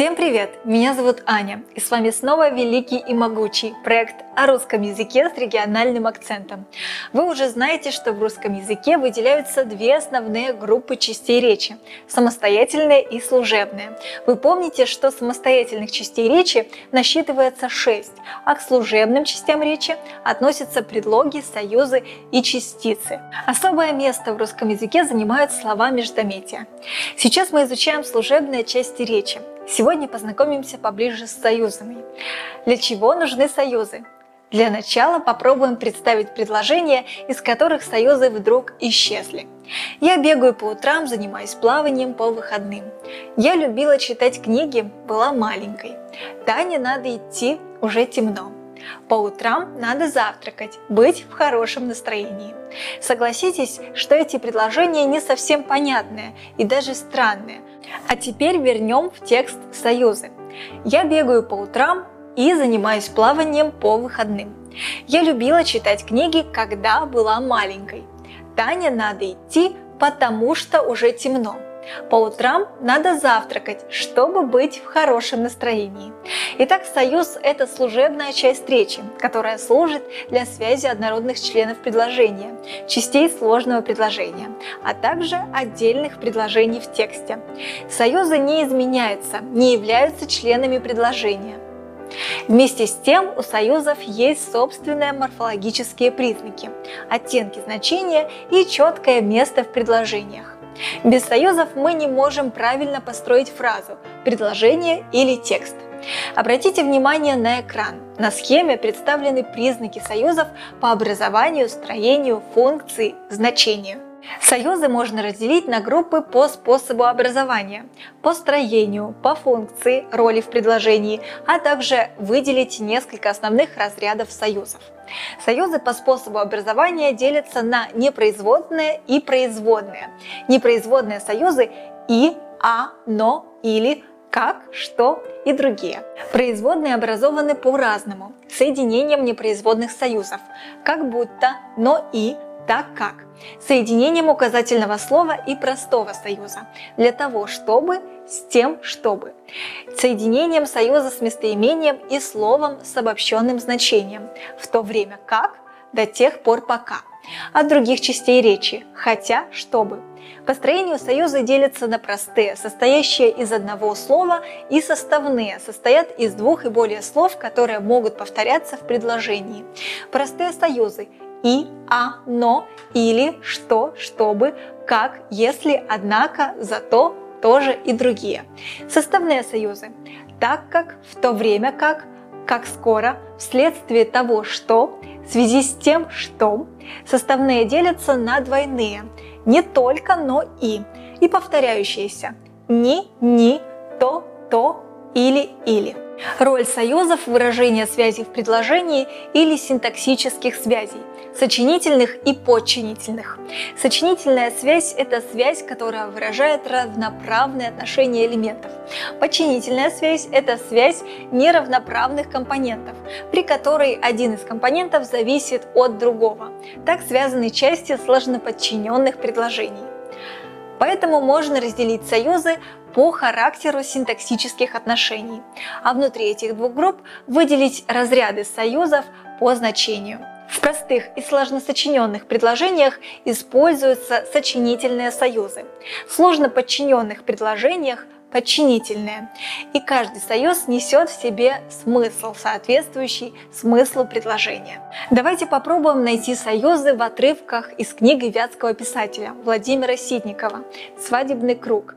Всем привет! Меня зовут Аня, и с вами снова великий и могучий проект о русском языке с региональным акцентом. Вы уже знаете, что в русском языке выделяются две основные группы частей речи – самостоятельная и служебная. Вы помните, что самостоятельных частей речи насчитывается шесть, а к служебным частям речи относятся предлоги, союзы и частицы. Особое место в русском языке занимают слова междометия. Сейчас мы изучаем служебные части речи. Сегодня познакомимся поближе с союзами. Для чего нужны союзы? Для начала попробуем представить предложения, из которых союзы вдруг исчезли. Я бегаю по утрам, занимаюсь плаванием по выходным. Я любила читать книги, была маленькой. Тане надо идти, уже темно. По утрам надо завтракать, быть в хорошем настроении. Согласитесь, что эти предложения не совсем понятные и даже странные. А теперь вернем в текст союзы. Я бегаю по утрам и занимаюсь плаванием по выходным. Я любила читать книги, когда была маленькой. Таня надо идти, потому что уже темно. По утрам надо завтракать, чтобы быть в хорошем настроении. Итак, союз – это служебная часть речи, которая служит для связи однородных членов предложения, частей сложного предложения, а также отдельных предложений в тексте. Союзы не изменяются, не являются членами предложения. Вместе с тем у союзов есть собственные морфологические признаки, оттенки значения и четкое место в предложениях. Без союзов мы не можем правильно построить фразу, предложение или текст. Обратите внимание на экран. На схеме представлены признаки союзов по образованию, строению, функции, значению. Союзы можно разделить на группы по способу образования, по строению, по функции, роли в предложении, а также выделить несколько основных разрядов союзов. Союзы по способу образования делятся на непроизводные и производные. Непроизводные союзы и, а, но, или, как, что и другие. Производные образованы по-разному, соединением непроизводных союзов, как будто, но и, так как, соединением указательного слова и простого союза, для того чтобы, с тем чтобы, соединением союза с местоимением и словом с обобщенным значением, в то время как, до тех пор пока, от других частей речи, хотя, чтобы. По строению делятся на простые, состоящие из одного слова, и составные, состоят из двух и более слов, которые могут повторяться в предложении. Простые союзы и, а, но, или, что, чтобы, как, если, однако, зато, тоже и другие. Составные союзы. Так как, в то время как, как скоро, вследствие того, что, в связи с тем, что. Составные делятся на двойные. Не только, но и. И повторяющиеся. Ни, ни, то, то, или, или. Роль союзов – выражение связи в предложении или синтаксических связей, сочинительных и подчинительных. Сочинительная связь – это связь, которая выражает равноправные отношения элементов. Подчинительная связь – это связь неравноправных компонентов, при которой один из компонентов зависит от другого. Так связаны части сложноподчиненных предложений. Поэтому можно разделить союзы по характеру синтаксических отношений, а внутри этих двух групп выделить разряды союзов по значению. В простых и сложно сочиненных предложениях используются сочинительные союзы. В сложно подчиненных предложениях подчинительное. И каждый союз несет в себе смысл, соответствующий смыслу предложения. Давайте попробуем найти союзы в отрывках из книги вятского писателя Владимира Ситникова «Свадебный круг».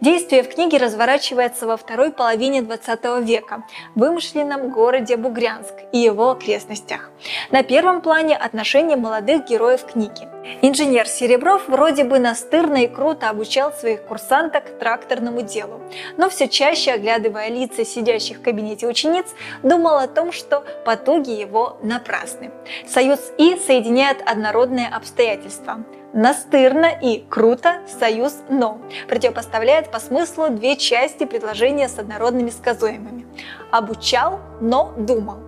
Действие в книге разворачивается во второй половине 20 века в вымышленном городе Бугрянск и его окрестностях. На первом плане отношения молодых героев книги. Инженер Серебров вроде бы настырно и круто обучал своих курсанток тракторному делу, но все чаще, оглядывая лица сидящих в кабинете учениц, думал о том, что потуги его напрасны. Союз И соединяет однородные обстоятельства. Настырно и круто союз но противопоставляет по смыслу две части предложения с однородными сказуемыми. Обучал, но думал.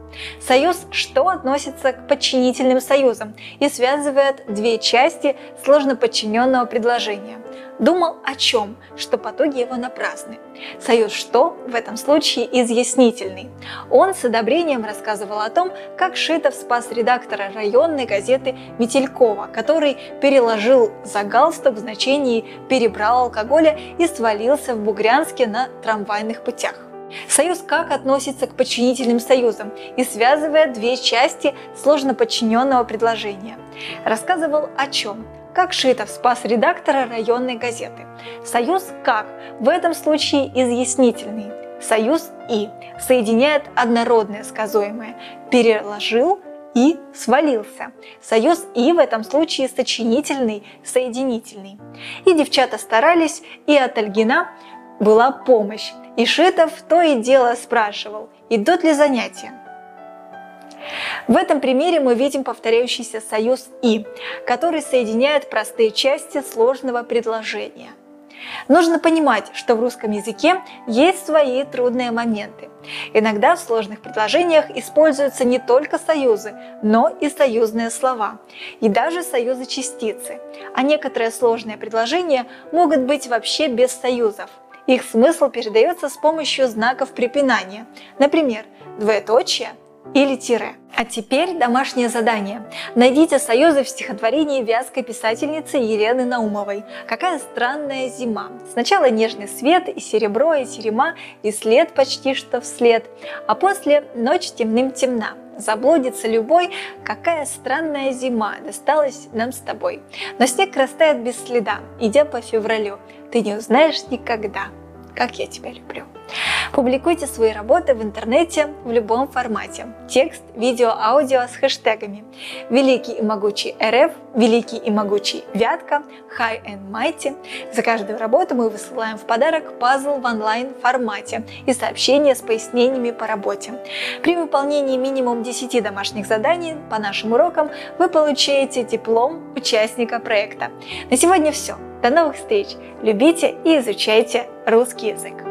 Союз «что» относится к подчинительным союзам и связывает две части сложно подчиненного предложения. Думал о чем, что потуги его напрасны. Союз «что» в этом случае изъяснительный. Он с одобрением рассказывал о том, как Шитов спас редактора районной газеты Метелькова, который переложил за галстук в значении «перебрал алкоголя» и свалился в Бугрянске на трамвайных путях. Союз как относится к подчинительным союзам и связывает две части сложно подчиненного предложения. Рассказывал о чем? Как Шитов спас редактора районной газеты. Союз как? В этом случае изъяснительный. Союз и соединяет однородное сказуемое. Переложил и свалился. Союз и в этом случае сочинительный, соединительный. И девчата старались, и от Альгина была помощь. И Шитов то и дело спрашивал, идут ли занятия. В этом примере мы видим повторяющийся союз «и», который соединяет простые части сложного предложения. Нужно понимать, что в русском языке есть свои трудные моменты. Иногда в сложных предложениях используются не только союзы, но и союзные слова, и даже союзы частицы. А некоторые сложные предложения могут быть вообще без союзов – их смысл передается с помощью знаков препинания, например, двоеточие или тире. А теперь домашнее задание. Найдите союзы в стихотворении вязкой писательницы Елены Наумовой. Какая странная зима. Сначала нежный свет, и серебро, и терема, и след почти что вслед. А после ночь темным темна. Заблудится любой, какая странная зима досталась нам с тобой. Но снег растает без следа, идя по февралю. Ты не узнаешь никогда, как я тебя люблю. Публикуйте свои работы в интернете в любом формате. Текст, видео, аудио с хэштегами «Великий и могучий РФ», «Великий и могучий Вятка», «High and Mighty». За каждую работу мы высылаем в подарок пазл в онлайн формате и сообщения с пояснениями по работе. При выполнении минимум 10 домашних заданий по нашим урокам вы получаете диплом участника проекта. На сегодня все. До новых встреч! Любите и изучайте русский язык!